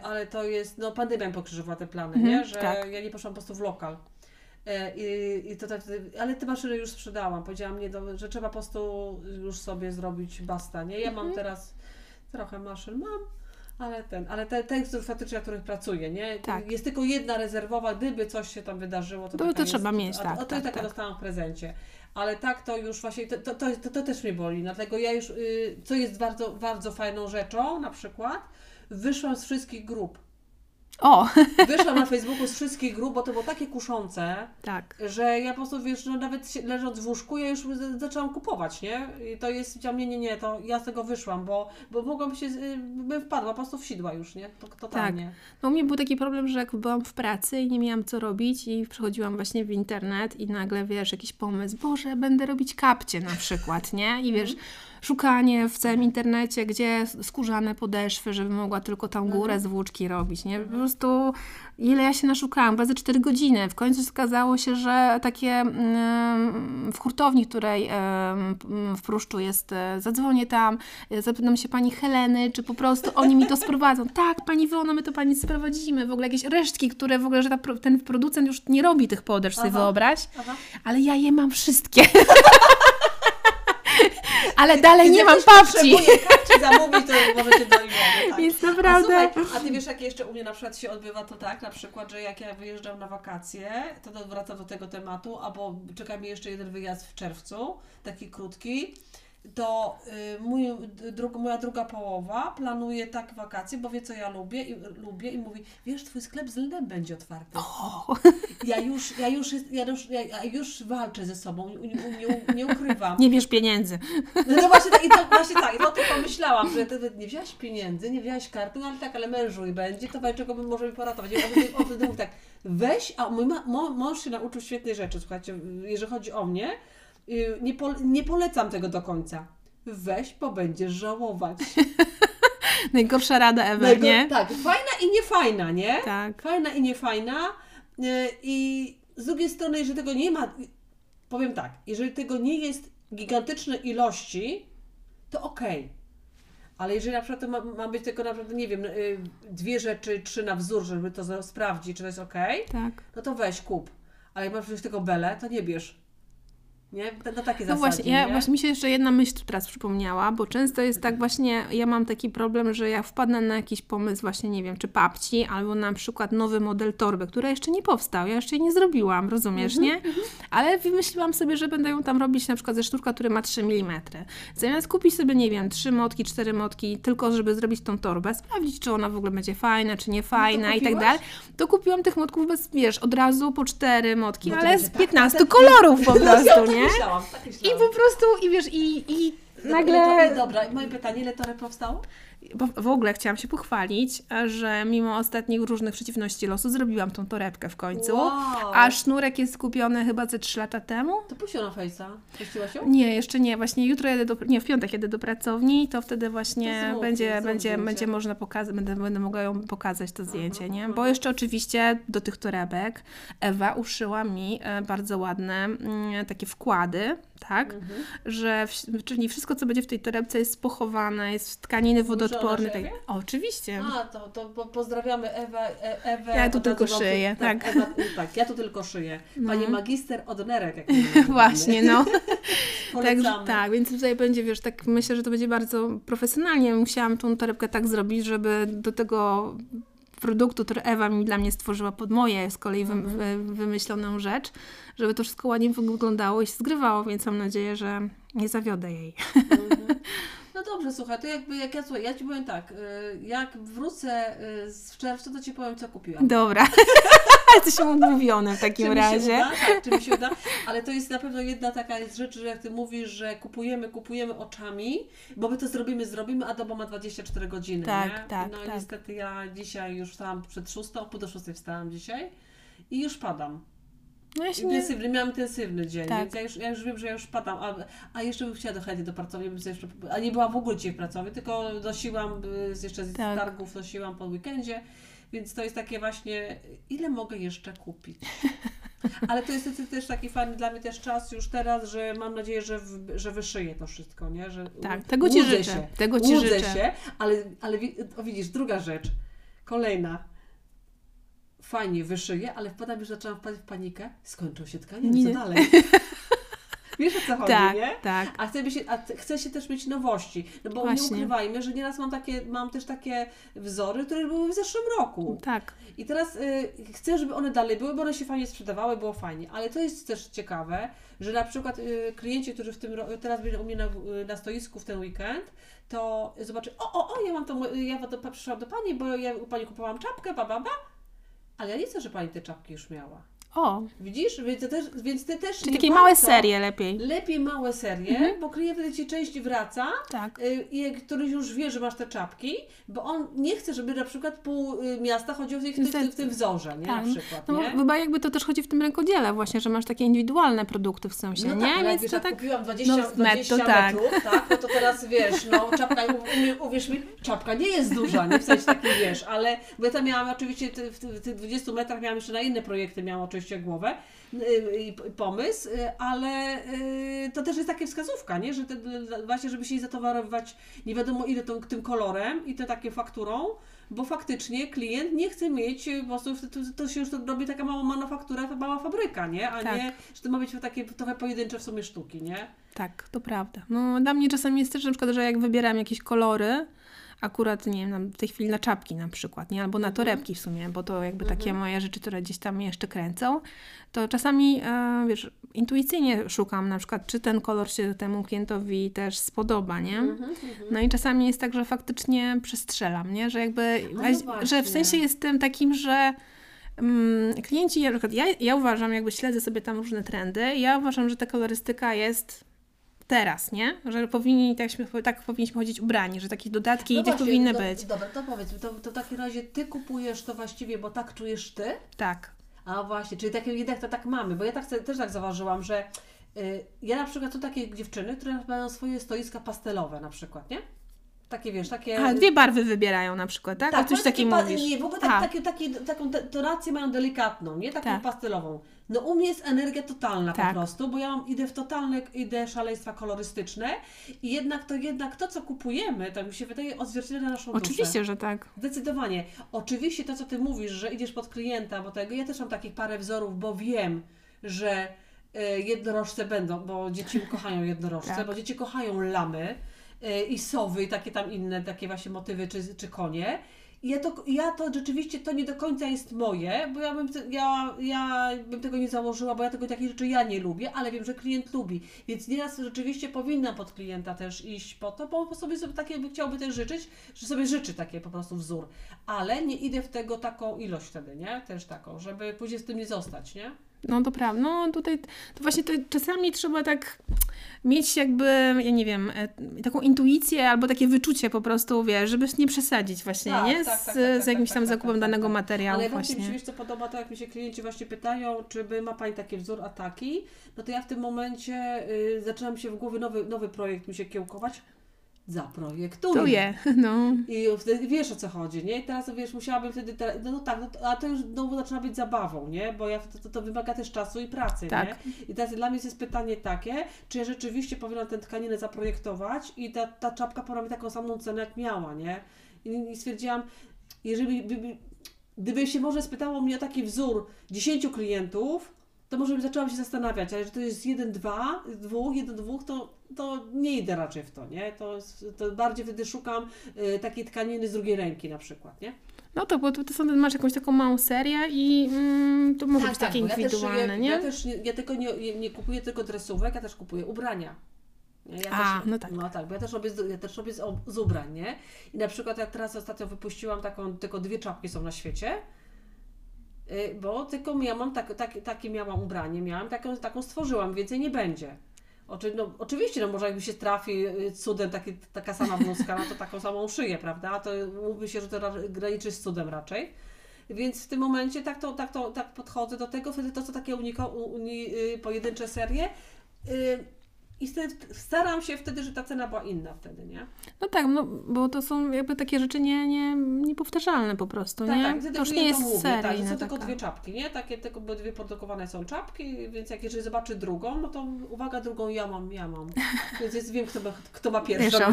ale to jest, no pandemia mi pokrzyżowała te plany, Mhm, nie? Że tak. ja nie poszłam po prostu w lokal. I, i to tak, ale te maszyny już sprzedałam. Powiedziałam, nie, no, że trzeba po prostu już sobie zrobić basta, nie? Ja Mhm. mam teraz trochę maszyn, mam, ale ten, ale te, te które faktycznie, na których pracuję, nie? Tak. Jest tylko jedna rezerwowa, gdyby coś się tam wydarzyło, to, To- to trzeba jest, mieć, a, tak, a to tak, i taka tak. dostałam w prezencie. Ale tak to już właśnie, to, to, to, to, to też mnie boli, dlatego ja już, y, co jest bardzo, bardzo fajną rzeczą, na przykład, wyszłam z wszystkich grup. O, Wyszłam na Facebooku z wszystkich grup, bo to było takie kuszące, tak. że ja po prostu, wiesz, no nawet leżąc w łóżku, ja już zaczęłam kupować, nie? I to jest, powiedziałam, nie, nie, nie, to ja z tego wyszłam, bo, bo mogłam się, y, bym wpadła po prostu w sidła już, nie? To, totalnie. No u mnie był taki problem, że jak byłam w pracy i nie miałam co robić i przechodziłam właśnie w internet i nagle, wiesz, jakiś pomysł, Boże, będę robić kapcie na przykład, nie? I wiesz, szukanie w całym internecie, gdzie skórzane podeszwy, żebym mogła tylko tam górę z włóczki robić, nie? Po prostu ile ja się naszukałam, ze 4 godziny. W końcu okazało się, że takie mm, w hurtowni, której w Pruszczu jest, e, zadzwonię tam, e, zapytam się pani Heleny, czy po prostu oni mi to sprowadzą. Tak, pani Wona, my to pani sprowadzimy. W ogóle jakieś resztki, które w ogóle, że ta, ten producent już nie robi tych podeszw, sobie wyobraź. Aha. Ale ja je mam wszystkie. Ale dalej nie mam papci. kapci zamówić, to możecie do imiony, tak. Więc A, naprawdę... słuchaj, a ty wiesz, jak jeszcze u mnie na przykład się odbywa to tak, na przykład, że jak ja wyjeżdżam na wakacje, to wracam do tego tematu, albo czeka mi jeszcze jeden wyjazd w czerwcu, taki krótki, to y, mój, dru, moja druga połowa planuje tak wakacje, bo wie co ja lubię i, lubię i mówi, wiesz, twój sklep z lnem będzie otwarty. Ja już, ja już, ja już, ja, już walczę ze sobą, nie, nie, nie ukrywam. Nie bierz pieniędzy. No, no właśnie, tak, i to właśnie tak, i to o tym pomyślałam, że ty nie wziąłeś pieniędzy, nie wziąłeś karty, no ale tak, ale mężu i będzie, to czego bym może mi poratować. I on on mówi tak, weź, a mój ma, mąż się nauczył świetnej rzeczy, słuchajcie, jeżeli chodzi o mnie, nie, po, nie polecam tego do końca. Weź, bo będziesz żałować. Najgorsza rada ever, nie? Tak, fajna i niefajna, nie? Tak. Fajna i niefajna. y, I z drugiej strony, jeżeli tego nie ma, powiem tak, jeżeli tego nie jest gigantyczne ilości, to okej. Ale jeżeli na przykład to ma, ma być tylko naprawdę, nie wiem, y, dwie rzeczy, trzy na wzór, żeby to sprawdzić, czy to jest okej, Tak. no to weź, kup. Ale jak masz już tylko belę, to nie bierz. Nie? Na, na takie No zasadzie, właśnie, ja, nie? właśnie mi się jeszcze jedna myśl teraz przypomniała, bo często jest tak właśnie, ja mam taki problem, że ja wpadnę na jakiś pomysł właśnie, nie wiem, czy papci, albo na przykład nowy model torby, która jeszcze nie powstał, ja jeszcze jej nie zrobiłam, rozumiesz, Mhm, nie? Ale wymyśliłam sobie, że będę ją tam robić na przykład ze sztuka, który ma 3 mm. Zamiast kupić sobie, nie wiem, 3 motki, 4 motki, tylko żeby zrobić tą torbę, sprawdzić, czy ona w ogóle będzie fajna, czy nie fajna i tak dalej, to kupiłam tych motków bez, wiesz, od razu po 4 motki, No ale z tak, 15 tak, kolorów po ja prostu, nie? Myślałam, tak I myślałam. po prostu, i wiesz, i, i Ile to, nagle... dobra, moje pytanie, ile toreb powstało? Bo w ogóle chciałam się pochwalić, że mimo ostatnich różnych przeciwności losu zrobiłam tą torebkę w końcu. Wow. A sznurek jest kupiony chyba ze 3 lata temu. To puścił na fejsa. Puściłaś ją? Nie, jeszcze nie. Właśnie jutro jedę do, nie, w piątek jedę do pracowni, to wtedy właśnie To będzie, będzie, zdjęcie. będzie można pokazać, będę, będę mogła ją pokazać to zdjęcie, nie? Bo aha. jeszcze oczywiście do tych torebek Ewa uszyła mi e, bardzo ładne mm, takie wkłady, tak? Mhm. Że, w, czyli wszystko, co będzie w tej torebce jest pochowane, jest w tkaniny wodoodporne. Tak. O, oczywiście. A, to, to po- pozdrawiamy Ewę. E, Ewę Ja tu tylko szyję, tak. Ewa, tak, ja tu tylko szyję. Pani No. magister od nerek. Jak. Właśnie, no. Polecamy. tak, więc tutaj będzie, wiesz, tak myślę, że to będzie bardzo profesjonalnie. Musiałam tą torebkę tak zrobić, żeby do tego produktu, który Ewa mi dla mnie stworzyła pod moje z kolei wy, wy, wymyśloną rzecz, żeby to wszystko ładnie wyglądało i się zgrywało, więc mam nadzieję, że nie zawiodę jej. Mhm. No dobrze, słuchaj, to jakby jak ja słuchaj, ja ci powiem tak, y, jak wrócę y, z- w czerwcu, to ci powiem, co kupiłam. Dobra. Jesteś umówione w takim czy Mi razie. się uda, tak, czy mi się uda, ale to jest na pewno jedna taka jest rzecz, że jak ty mówisz, że kupujemy, kupujemy oczami, bo my to zrobimy, zrobimy, a doba ma 24 godziny, Tak, nie? tak, No i tak. niestety ja dzisiaj już wstałam przed szóstą, pół do szóstej wstałam dzisiaj i już padam. No ja się nie... Intensywny, miałam intensywny dzień, Tak. więc ja już, ja już wiem, że ja już padam, a, a jeszcze bym chciała dochodzić do pracowni, bym jeszcze, a nie byłam w ogóle dzisiaj w pracowni, tylko nosiłam y, jeszcze z Tak. targów, nosiłam po weekendzie, więc to jest takie właśnie, ile mogę jeszcze kupić? Ale to jest też- taki fajny dla mnie też czas już teraz, że mam nadzieję, że, w, że wyszyję to wszystko, nie? Że Tak, tego Ci życzę, Się, tego Ci życzę. się, ale, ale o, widzisz, druga rzecz, kolejna. Fajnie wyszyję, ale wpadam już, zaczęłam wpadać w panikę. Skończą się tkaniny, Nie. co dalej? Wiesz o co chodzi, Tak, nie? tak. A chcę, się, a chce się też mieć nowości. No bo nie Właśnie. ukrywajmy, że nieraz mam takie, mam też takie wzory, które były w zeszłym roku. Tak. I teraz y, chcę, żeby one dalej były, bo one się fajnie sprzedawały, było fajnie. Ale to jest też ciekawe, że na przykład y, klienci, którzy w tym teraz byli u mnie na, y, na stoisku w ten weekend, to zobaczy, o, o, o, ja mam to, ja do, przyszłam do Pani, bo ja u Pani kupowałam czapkę, ba, ba, ba. Ale ja nie chcę, żeby Pani te czapki już miała. O, Widzisz? Więc, ty też, więc Ty też czyli takie małe warto- serie lepiej. Lepiej małe serie, Mhm. bo klient wtedy Ci częściej wraca, Tak. y, i który już wie, że masz te czapki, bo on nie chce, żeby na przykład pół y, miasta chodziło w, tych, w, tym- w tym wzorze, nie? Tak. Na przykład, No nie? bo chyba jakby to też chodzi w tym rękodziele właśnie, że masz takie indywidualne produkty w sensie, No nie? tak, Więc wiesz, to tak... kupiłam 20, no, z 20 metru, tak. metrów, tak, no to teraz wiesz, no czapka, uwierz mi, czapka nie jest duża, nie w sensie takim wiesz, ale bo ja tam miałam oczywiście w tych 20 metrach miałam jeszcze na inne projekty, miałam oczywiście głowę y, pomysł, y, ale y, to też jest taka wskazówka, nie, że te, właśnie, żeby się nie zatowarowywać nie wiadomo ile tą, tym kolorem i to takie fakturą, bo faktycznie klient nie chce mieć po prostu, to, to się już to robi taka mała manufaktura, mała fabryka, nie? A Tak. nie, że to ma być takie trochę pojedyncze w sumie sztuki, nie? Tak, to prawda. No dla mnie czasami jest też na przykład, że jak wybieram jakieś kolory, akurat, nie wiem, na- w tej chwili na czapki na przykład, nie? Albo na Mhm. torebki w sumie, bo to jakby takie moje rzeczy, które gdzieś tam jeszcze kręcą, to czasami, e, wiesz, intuicyjnie szukam na przykład, czy ten kolor się temu klientowi też spodoba, nie? Mhm, No i czasami jest tak, że faktycznie przestrzelam, nie? Że jakby, no że w sensie jestem takim, że mm, klienci, na przykład ja, ja uważam, jakby śledzę sobie tam różne trendy, ja uważam, że ta kolorystyka jest teraz, nie? Że powinni, tak, tak powinniśmy chodzić ubrani, że takie dodatki No gdzieś właśnie, powinny do, być. Dobra, to powiedz to, to w takim razie Ty kupujesz to właściwie, bo tak czujesz Ty? Tak. A właśnie, czyli takie, jednak to tak mamy, bo ja tak, też tak zauważyłam, że y, ja na przykład są takie dziewczyny, które mają swoje stoiska pastelowe na przykład, nie? Takie wiesz, takie... A dwie barwy wybierają na przykład, tak? Tak, o coś takiego. Nie, w ogóle Aha. tak, takie, takie, taką tonację mają delikatną, nie? Taką Tak. pastelową. No u mnie jest energia totalna Tak. po prostu, bo ja mam, idę w totalne, idę szaleństwa kolorystyczne i jednak to, jednak to, co kupujemy, to mi się wydaje odzwierciedla naszą duszę. Oczywiście, że tak. Zdecydowanie. Oczywiście to, co Ty mówisz, że idziesz pod klienta, bo tego, ja też mam takich parę wzorów, bo wiem, że e, jednorożce będą, bo dzieci kochają jednorożce, Tak. bo dzieci kochają lamy e, i sowy i takie tam inne, takie właśnie motywy, czy, czy konie. Ja to, ja to rzeczywiście, to nie do końca jest moje, bo ja bym, ja, ja bym tego nie założyła, bo ja tego takich rzeczy ja nie lubię, ale wiem, że klient lubi. Więc nieraz rzeczywiście powinnam pod klienta też iść po to, bo sobie, sobie takie by chciałby też życzyć, że sobie życzy takie po prostu wzór. Ale nie idę w tego taką ilość wtedy, nie? Też taką, żeby później z tym nie zostać, nie? No to prawda. No tutaj to właśnie to czasami trzeba tak mieć jakby, ja nie wiem, e, taką intuicję albo takie wyczucie po prostu, wiesz, żeby nie przesadzić właśnie, Tak, nie? tak, Z, tak, tak, z tak, jakimś tak, tam zakupem danego materiału Ale najbardziej mi się właśnie. wiesz, co podoba, to jak mi się klienci właśnie pytają, czy by ma Pani taki wzór ataki, no to ja w tym momencie y, zaczynam się w głowie nowy, nowy projekt mi się kiełkować. Zaprojektuję. Tu je, no. I wtedy wiesz o co chodzi, nie? I teraz wiesz, musiałabym wtedy, te, no, no tak, no, to- a to już znowu zaczyna być zabawą, nie? Bo ja, to, to, to wymaga też czasu i pracy, Tak. nie? I teraz dla mnie jest pytanie takie, czy ja rzeczywiście powinnam tę tkaninę zaprojektować i ta, ta czapka mieć taką samą cenę jak miała, nie? I, i stwierdziłam, jeżeli by, by, gdyby się może spytało mnie o taki wzór 10 klientów, to może bym zaczęłam się zastanawiać, ale że to jest jeden, dwa, dwóch, jeden, dwóch, to, to nie idę raczej w to, nie? To, to bardziej wtedy szukam y, takiej tkaniny z drugiej ręki na przykład, nie? No to, bo to, to są, masz jakąś taką małą serię i mm, to może być takie bo ja też, indywidualne, ja, nie? Ja też nie, ja tylko nie, nie, nie kupuję tylko dresówek, ja też kupuję ubrania. Nie? Ja A, też, no tak. No tak, bo ja też robię ja też robię z, z ubrań, nie? I na przykład jak teraz ostatnio wypuściłam taką, tylko dwie czapki są na świecie, bo tylko ja mam tak, tak, takie miałam ubranie, miałam taką, taką stworzyłam, więcej nie będzie. Oczy, no, oczywiście, no może jakby się trafi y, cudem taki, taka sama bluzka, no to taką samą szyję, prawda? To mówi się, że to ra- graniczy z cudem raczej. Więc w tym momencie tak, to, tak, to, tak podchodzę do tego, wtedy to są takie uniko, uni, y, pojedyncze serie. Y, I staram się wtedy, że ta cena była inna wtedy, nie? No tak, no, bo to są jakby takie rzeczy nie, nie, niepowtarzalne po prostu, Tak, nie? tak, wtedy to już nie jest mówię, tak, że seryjne są tylko taka. dwie czapki, nie? Takie tylko bo dwie produkowane są czapki, więc jak jeżeli zobaczy drugą, no to uwaga, drugą ja mam, ja mam. Więc jest, wiem, kto ma, kto ma. Pierwszą.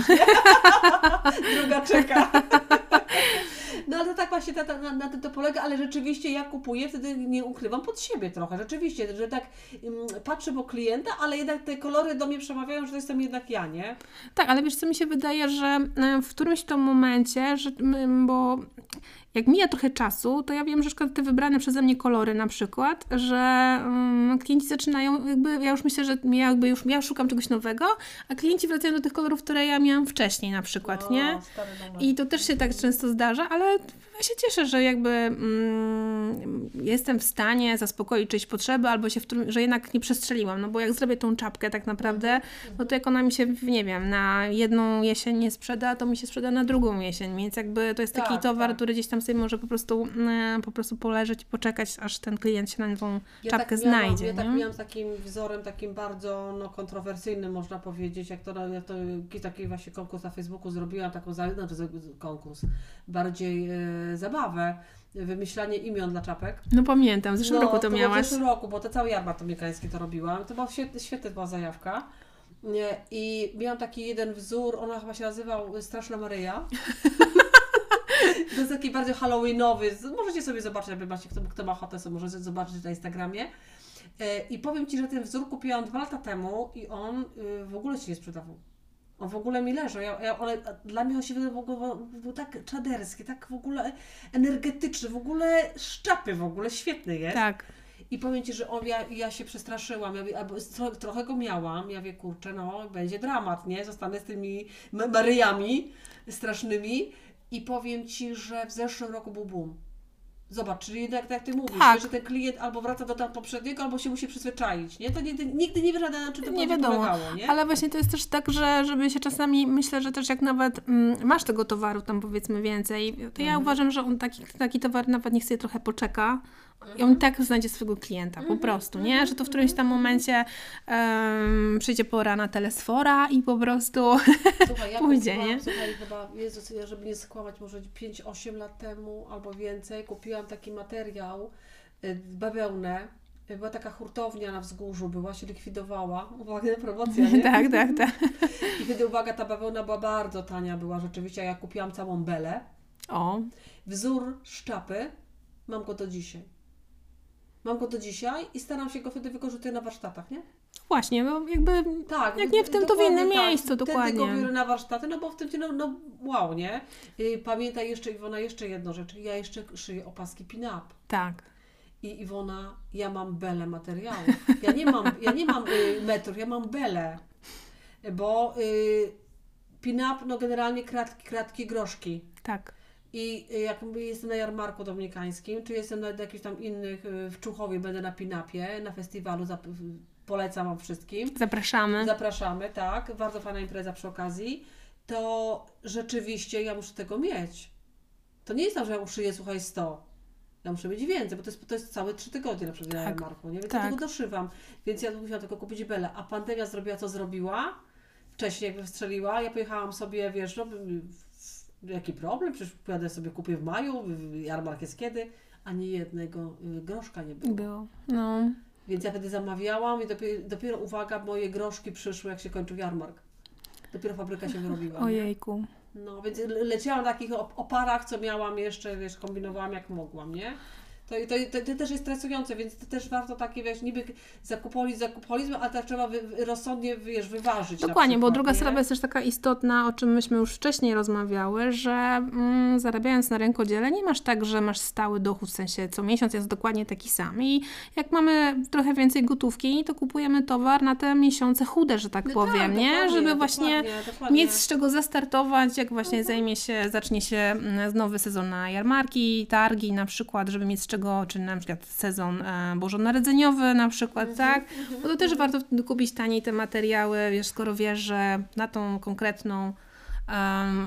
Druga czeka. No ale to tak właśnie ta, ta, na, na tym to polega, ale rzeczywiście ja kupuję, wtedy nie ukrywam pod siebie trochę, rzeczywiście, że tak mm, patrzę po klienta, ale jednak te kolory do mnie przemawiają, że to jestem jednak ja, nie? Tak, ale wiesz co, mi się wydaje, że w którymś tam momencie, że, bo jak mija trochę czasu, to ja wiem, że te wybrane przeze mnie kolory na przykład, że mm, klienci zaczynają jakby, ja już myślę, że ja jakby już, ja szukam czegoś nowego, a klienci wracają do tych kolorów, które ja miałam wcześniej na przykład, nie? O, numer. I to też się tak często zdarza, ale ja się cieszę, że jakby mm, jestem w stanie zaspokoić czyjeś potrzeby, albo się w że jednak nie przestrzeliłam, no bo jak zrobię tą czapkę tak naprawdę, no to jak ona mi się, nie wiem, na jedną jesień nie sprzeda, to mi się sprzeda na drugą jesień, więc jakby to jest taki Tak, towar, tak. który gdzieś tam sobie może po prostu, mm, po prostu poleżeć i poczekać, aż ten klient się na tą Ja czapkę tak miałam, znajdzie, Ja tak miałam z takim wzorem, takim bardzo no, kontrowersyjnym, można powiedzieć, jak to, jak to jakiś taki właśnie konkurs na Facebooku zrobiłam, taką znaczy konkurs, bardziej e, zabawę, wymyślanie imion dla czapek. No pamiętam, w zeszłym roku to, było miałaś. W zeszłym roku, bo to cały jarmark amerykański to robiłam. To była świetna, świetna była zajawka. Nie, I miałam taki jeden wzór, ona chyba się nazywał Straszna Maryja. To jest taki bardzo halloweenowy. Możecie sobie zobaczyć, jakby macie, kto, kto ma ochotę, sobie może zobaczyć na Instagramie. E, I powiem Ci, że ten wzór kupiłam dwa lata temu i on y, w ogóle się nie sprzedawał. On w ogóle mi leży. Ja, ja, one, dla mnie on się w ogóle był tak czaderski, tak w ogóle energetyczny, w ogóle szczapy w ogóle, świetny jest. Tak. I powiem Ci, że on, ja, ja się przestraszyłam, ja, trochę go miałam, ja wie, kurczę, no będzie dramat, nie? Zostanę z tymi Ma- Maryjami strasznymi i powiem Ci, że w zeszłym roku był boom. Zobacz, czyli jednak tak jak Ty mówisz, Tak. że ten klient albo wraca do tam poprzedniego, albo się musi przyzwyczaić, nie? To nigdy, nigdy nie wiesz, na czym to Nie wiadomo, polegało, nie? Ale właśnie to jest też tak, że żeby się czasami, myślę, że też jak nawet mm, masz tego towaru tam powiedzmy więcej, to Mhm. ja uważam, że on taki, taki towar nawet niech sobie trochę poczeka i Mhm. on tak znajdzie swojego klienta, po prostu, nie? Że to w którymś tam momencie em, przyjdzie pora na telesfora i po prostu Słuchaj, ja pójdzie, nie? Słuchaj, chyba, Jezus, ja żeby nie skłamać, może 5-8 lat temu albo więcej, kupiłam taki materiał, y, bawełnę. Była taka hurtownia na wzgórzu, była, się likwidowała. Uwaga, promocja, nie? tak, tak, tak. I wtedy, uwaga, ta bawełna była bardzo tania, była rzeczywiście, a ja kupiłam całą belę. O, Wzór szczapy, mam go do dzisiaj. Mam go do dzisiaj i staram się go wtedy wykorzystywać na warsztatach, nie? właśnie, bo jakby Tak. Jak nie w tym, to w innym tak. miejscu, Wtedy dokładnie. go biorę na warsztaty, no bo w tym, no, no wow, nie? Y, Pamiętaj jeszcze, Iwona, jeszcze jedną rzecz. Ja jeszcze szyję opaski pin-up. tak. I Iwona, ja mam belę materiału. Ja nie mam, ja nie mam y, metrów, ja mam belę. Bo y, pin-up, no generalnie kratki, kratki, groszki. Tak. I y, jak jestem na jarmarku dominikańskim, czy jestem na jakichś tam innych, y, w Czuchowie będę na Pinapie, na festiwalu, zap- polecam wam wszystkim. Zapraszamy. Zapraszamy, tak. Bardzo fajna impreza przy okazji. To rzeczywiście ja muszę tego mieć. To nie jest tak, że ja muszę je, słuchaj, 100. Ja muszę mieć więcej, bo to jest, to jest całe trzy tygodnie na przykład na Tak, jarmarku, nie? Więc tak. ja tego doszywam. Więc ja musiałam tylko kupić belę. A pandemia zrobiła, co zrobiła. Wcześniej jakby wstrzeliła. Ja pojechałam sobie, wiesz, no, jaki problem? Przecież pojadę sobie, kupię w maju, jarmark jest kiedy. Ani jednego y, groszka nie było. Było. No. Więc ja wtedy zamawiałam i dopiero, dopiero uwaga, moje groszki przyszły, jak się kończył jarmark. Dopiero fabryka się wyrobiła. nie? Ojejku. No, więc le- leciałam na takich op- oparach, co miałam jeszcze, wiesz, kombinowałam jak mogłam, nie? To, to, to, to też jest stresujące, więc to też warto takie, wiesz, niby zakupolizm, zakupolizm, ale tak trzeba wy, rozsądnie, wiesz, wyważyć Dokładnie, bo przykład, druga nie? sprawa jest też taka istotna, o czym myśmy już wcześniej rozmawiały, że mm, zarabiając na rękodziele nie masz tak, że masz stały dochód, w sensie co miesiąc jest dokładnie taki sam. I jak mamy trochę więcej gotówki, to kupujemy towar na te miesiące chude, że tak No powiem, tak, nie? Żeby właśnie dokładnie, dokładnie. mieć z czego zastartować, jak właśnie zajmie się, zacznie się mm, nowy sezon na jarmarki, targi na przykład, żeby mieć z czego, czy na przykład sezon e, bożonarodzeniowy na przykład, Mhm, tak? Bo to też warto wtedy kupić taniej te materiały, wiesz, skoro wiesz, że na tą konkretną,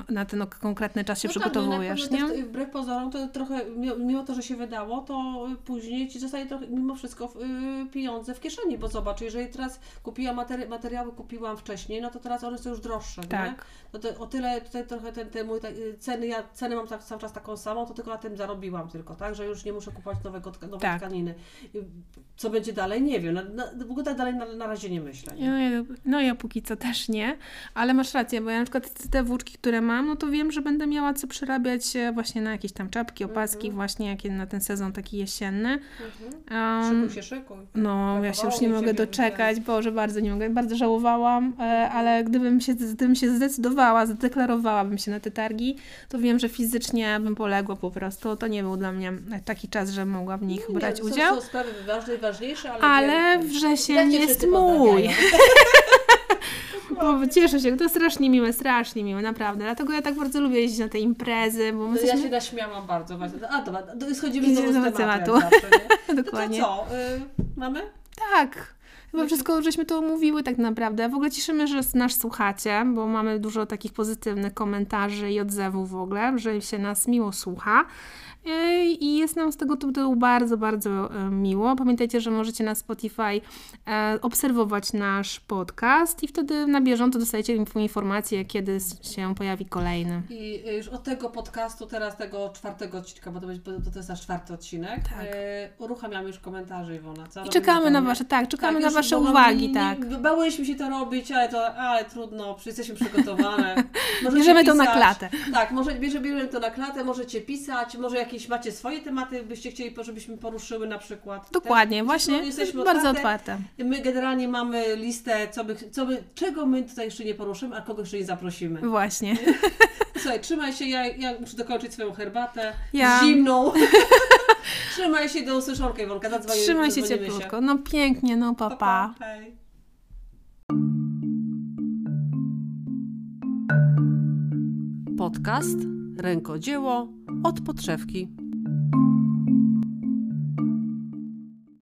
na ten konkretny czas się No tak, przygotowujesz, no, i na nie? też, wbrew pozorom, to trochę, mimo- to, że się wydało, to później ci zostaje trochę, mimo wszystko y, pieniądze w kieszeni, bo zobacz, jeżeli teraz kupiłam materi- materiały, kupiłam wcześniej, no to teraz one są już droższe, nie? Tak. No to o tyle tutaj trochę ten, ten mój, tak, y, ceny, ja cenę mam tak, cały czas taką samą, to tylko na tym zarobiłam tylko, tak, że już nie muszę kupować nowego, nowej Tak. tkaniny. Y, Co będzie dalej, nie wiem, na, na, w ogóle tak dalej na, na razie nie myślę. Nie? No ja, no ja póki co też nie, ale masz rację, bo ja na przykład te włóczki, które mam, no to wiem, że będę miała co przerabiać e, właśnie na jakieś tam czapki, opaski, właśnie jakie na ten sezon taki jesienny. Mhm. Um, się, szykuj. No, ja się już nie mogę doczekać, Boże, bardzo nie mogę, bardzo żałowałam, e, ale gdybym się, gdybym się zdecydowała, zadeklarowałabym się na te targi, to wiem, że fizycznie bym poległa po prostu. To nie był dla mnie taki czas, że mogła w nich Nie, brać są- udział. Są sprawy ważne ważniejsze, ale... Ale cię jest mój. Bo cieszę się, to strasznie miłe, strasznie miłe, naprawdę. Dlatego ja tak bardzo lubię jeździć na te imprezy, bo my No, ja jesteśmy... się naśmiałam bardzo. właśnie. A dobra, do- schodzimy znowu z do tematu. tematu. zawsze, nie? Dokładnie. To co, y, mamy? Tak. Chyba wszystko, żeśmy to omówiły tak naprawdę. W ogóle cieszymy, że nas słuchacie, bo mamy dużo takich pozytywnych komentarzy i odzewów w ogóle, że się nas miło słucha. I jest nam z tego tytułu bardzo, bardzo e, miło. Pamiętajcie, że możecie na Spotify e, obserwować nasz podcast i wtedy na bieżąco dostajecie info- informacje, kiedy się pojawi kolejny. I y, już od tego podcastu, teraz tego czwartego odcinka, bo to, będzie, bo to jest nasz czwarty odcinek, Tak. uruchamiamy już komentarze, Iwona. Co I czekamy na? Wasze, tak, czekamy na już Wasze bo uwagi, nie- tak. Nie, bałyśmy się to robić, ale to ale trudno, jesteśmy przygotowane. Możecie Bierzemy to na pisać. klatę. Tak, może bierzemy to na klatę, możecie pisać, może jakieś macie swoje tematy, byście chcieli, żebyśmy poruszyły na przykład. Dokładnie, Też właśnie. jesteśmy bardzo otwarte. otwarte. My generalnie mamy listę, co by, co by, czego my tutaj jeszcze nie poruszymy, a kogo jeszcze nie zaprosimy. Właśnie. Słuchaj, trzymaj się, ja, ja muszę dokończyć swoją herbatę Ja- zimną. trzymaj się, do usłyszonka Iwonka, zadzwonimy, Trzymaj się cieplutko. No pięknie, no Pa, papa. pa, hej. Podcast Rękodzieło od podszewki.